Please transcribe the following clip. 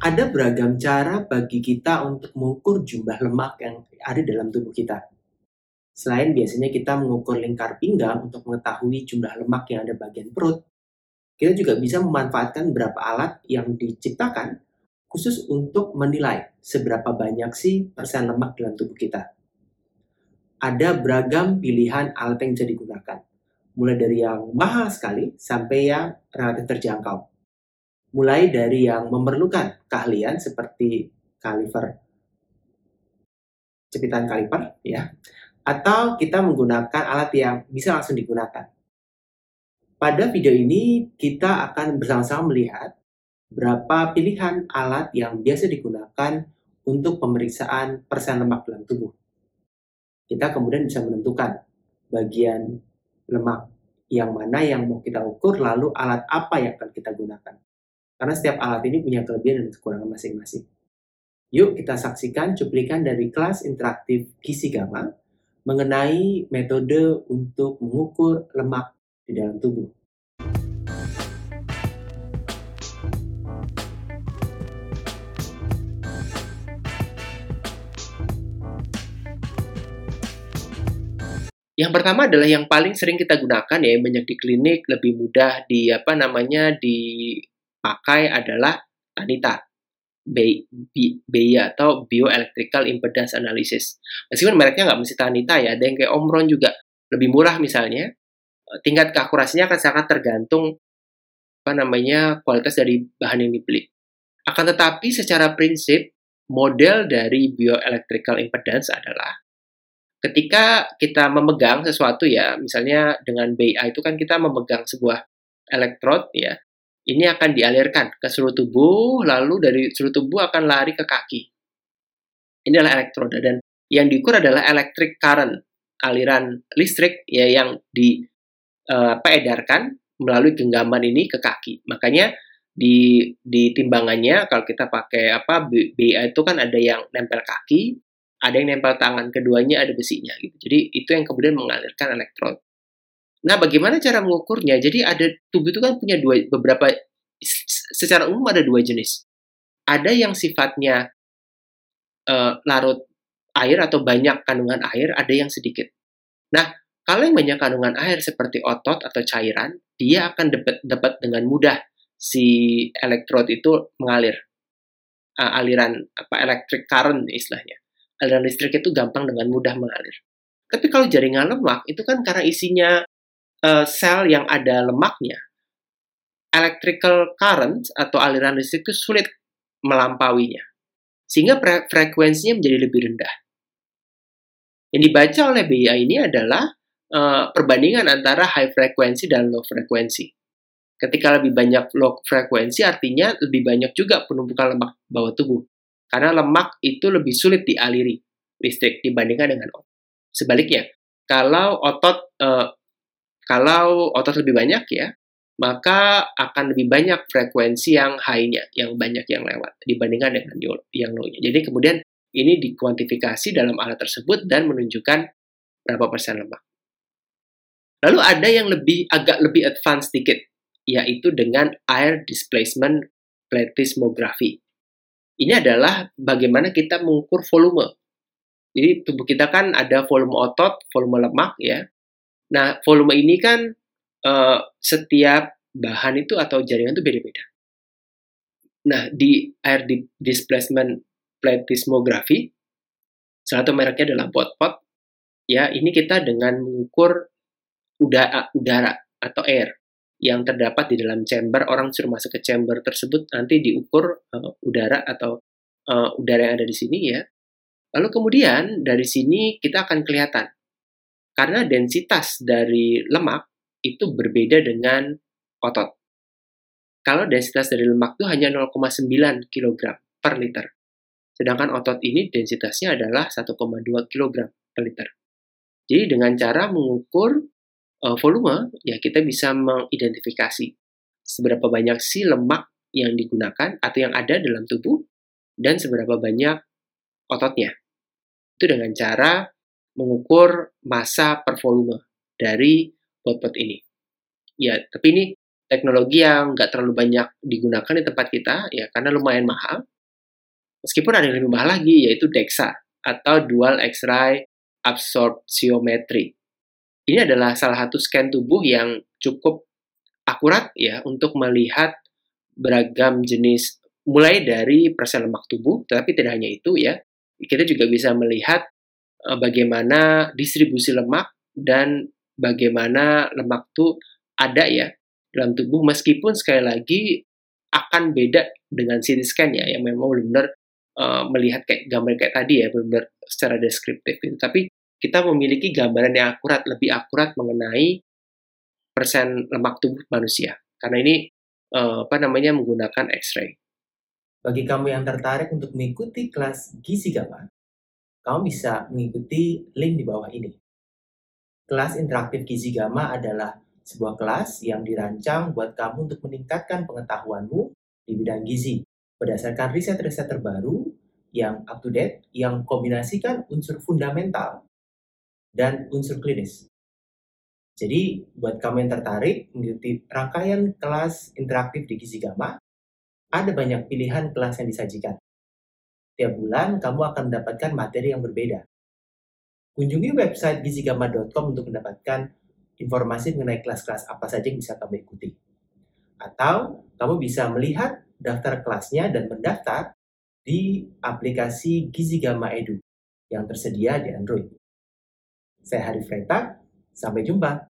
ada beragam cara bagi kita untuk mengukur jumlah lemak yang ada dalam tubuh kita. Selain biasanya kita mengukur lingkar pinggang untuk mengetahui jumlah lemak yang ada bagian perut, kita juga bisa memanfaatkan beberapa alat yang diciptakan khusus untuk menilai seberapa banyak sih persen lemak dalam tubuh kita. Ada beragam pilihan alat yang bisa digunakan, mulai dari yang mahal sekali sampai yang relatif terjangkau mulai dari yang memerlukan keahlian seperti kaliper cepitan kaliper ya atau kita menggunakan alat yang bisa langsung digunakan. Pada video ini kita akan bersama-sama melihat berapa pilihan alat yang biasa digunakan untuk pemeriksaan persen lemak dalam tubuh. Kita kemudian bisa menentukan bagian lemak yang mana yang mau kita ukur lalu alat apa yang akan kita gunakan. Karena setiap alat ini punya kelebihan dan kekurangan masing-masing. Yuk kita saksikan cuplikan dari kelas interaktif Gizi Gama mengenai metode untuk mengukur lemak di dalam tubuh. Yang pertama adalah yang paling sering kita gunakan ya banyak di klinik lebih mudah di apa namanya di pakai adalah Tanita. BI atau Bioelectrical Impedance Analysis. Meskipun mereknya nggak mesti Tanita ya, ada yang kayak Omron juga lebih murah misalnya. Eh, tingkat keakurasinya akan sangat tergantung apa namanya kualitas dari bahan yang dibeli. Akan tetapi secara prinsip model dari bioelectrical impedance adalah ketika kita memegang sesuatu ya, misalnya dengan BIA itu kan kita memegang sebuah elektrod ya, ini akan dialirkan ke seluruh tubuh, lalu dari seluruh tubuh akan lari ke kaki. Ini adalah elektroda dan yang diukur adalah electric current, aliran listrik ya yang di uh, edarkan melalui genggaman ini ke kaki. Makanya di di timbangannya kalau kita pakai apa BA itu kan ada yang nempel kaki, ada yang nempel tangan, keduanya ada besinya gitu. Jadi itu yang kemudian mengalirkan elektrod. Nah, bagaimana cara mengukurnya? Jadi ada tubuh itu kan punya dua beberapa secara umum ada dua jenis. Ada yang sifatnya uh, larut air atau banyak kandungan air, ada yang sedikit. Nah, kalau yang banyak kandungan air seperti otot atau cairan, dia akan dapat dengan mudah si elektrod itu mengalir. Uh, aliran apa electric current istilahnya. Aliran listrik itu gampang dengan mudah mengalir. Tapi kalau jaringan lemak itu kan karena isinya uh, sel yang ada lemaknya, electrical current atau aliran listrik itu sulit melampauinya. Sehingga frekuensinya menjadi lebih rendah. Yang dibaca oleh BIA ini adalah uh, perbandingan antara high frekuensi dan low frekuensi. Ketika lebih banyak low frekuensi artinya lebih banyak juga penumpukan lemak bawah tubuh. Karena lemak itu lebih sulit dialiri listrik dibandingkan dengan otot. Sebaliknya, kalau otot uh, kalau otot lebih banyak ya, maka akan lebih banyak frekuensi yang high-nya, yang banyak yang lewat dibandingkan dengan yang low-nya. Jadi kemudian ini dikuantifikasi dalam alat tersebut dan menunjukkan berapa persen lemak. Lalu ada yang lebih agak lebih advance sedikit, yaitu dengan air displacement plethysmography. Ini adalah bagaimana kita mengukur volume. Jadi tubuh kita kan ada volume otot, volume lemak ya. Nah, volume ini kan uh, setiap bahan itu atau jaringan itu beda-beda. Nah, di air displacement plethysmography, salah satu mereknya adalah pot-pot. Ya, ini kita dengan mengukur udara, udara atau air yang terdapat di dalam chamber. Orang suruh masuk ke chamber tersebut nanti diukur uh, udara atau uh, udara yang ada di sini ya. Lalu kemudian dari sini kita akan kelihatan karena densitas dari lemak itu berbeda dengan otot. Kalau densitas dari lemak itu hanya 0,9 kg per liter. Sedangkan otot ini densitasnya adalah 1,2 kg per liter. Jadi dengan cara mengukur uh, volume, ya kita bisa mengidentifikasi seberapa banyak si lemak yang digunakan atau yang ada dalam tubuh dan seberapa banyak ototnya. Itu dengan cara mengukur massa per volume dari pot-pot ini. Ya, tapi ini teknologi yang nggak terlalu banyak digunakan di tempat kita ya karena lumayan mahal. Meskipun ada yang lebih mahal lagi yaitu DEXA atau Dual X-ray Absorptiometry. Ini adalah salah satu scan tubuh yang cukup akurat ya untuk melihat beragam jenis mulai dari persen lemak tubuh, tetapi tidak hanya itu ya. Kita juga bisa melihat bagaimana distribusi lemak dan bagaimana lemak itu ada ya dalam tubuh meskipun sekali lagi akan beda dengan CT scan ya yang memang benar-benar uh, melihat kayak gambar kayak tadi ya benar-benar secara deskriptif gitu. Tapi kita memiliki gambaran yang akurat, lebih akurat mengenai persen lemak tubuh manusia. Karena ini uh, apa namanya menggunakan X-ray. Bagi kamu yang tertarik untuk mengikuti kelas gizi gamma, kamu bisa mengikuti link di bawah ini. Kelas interaktif gizi gamma adalah sebuah kelas yang dirancang buat kamu untuk meningkatkan pengetahuanmu di bidang gizi berdasarkan riset-riset terbaru yang up to date yang kombinasikan unsur fundamental dan unsur klinis. Jadi, buat kamu yang tertarik mengikuti rangkaian kelas interaktif di Gizi Gamma, ada banyak pilihan kelas yang disajikan. Tiap bulan, kamu akan mendapatkan materi yang berbeda. Kunjungi website gizigamma.com untuk mendapatkan informasi mengenai kelas-kelas apa saja yang bisa kamu ikuti. Atau kamu bisa melihat daftar kelasnya dan mendaftar di aplikasi Gizi Gamma Edu yang tersedia di Android. Saya Harif Reta, sampai jumpa.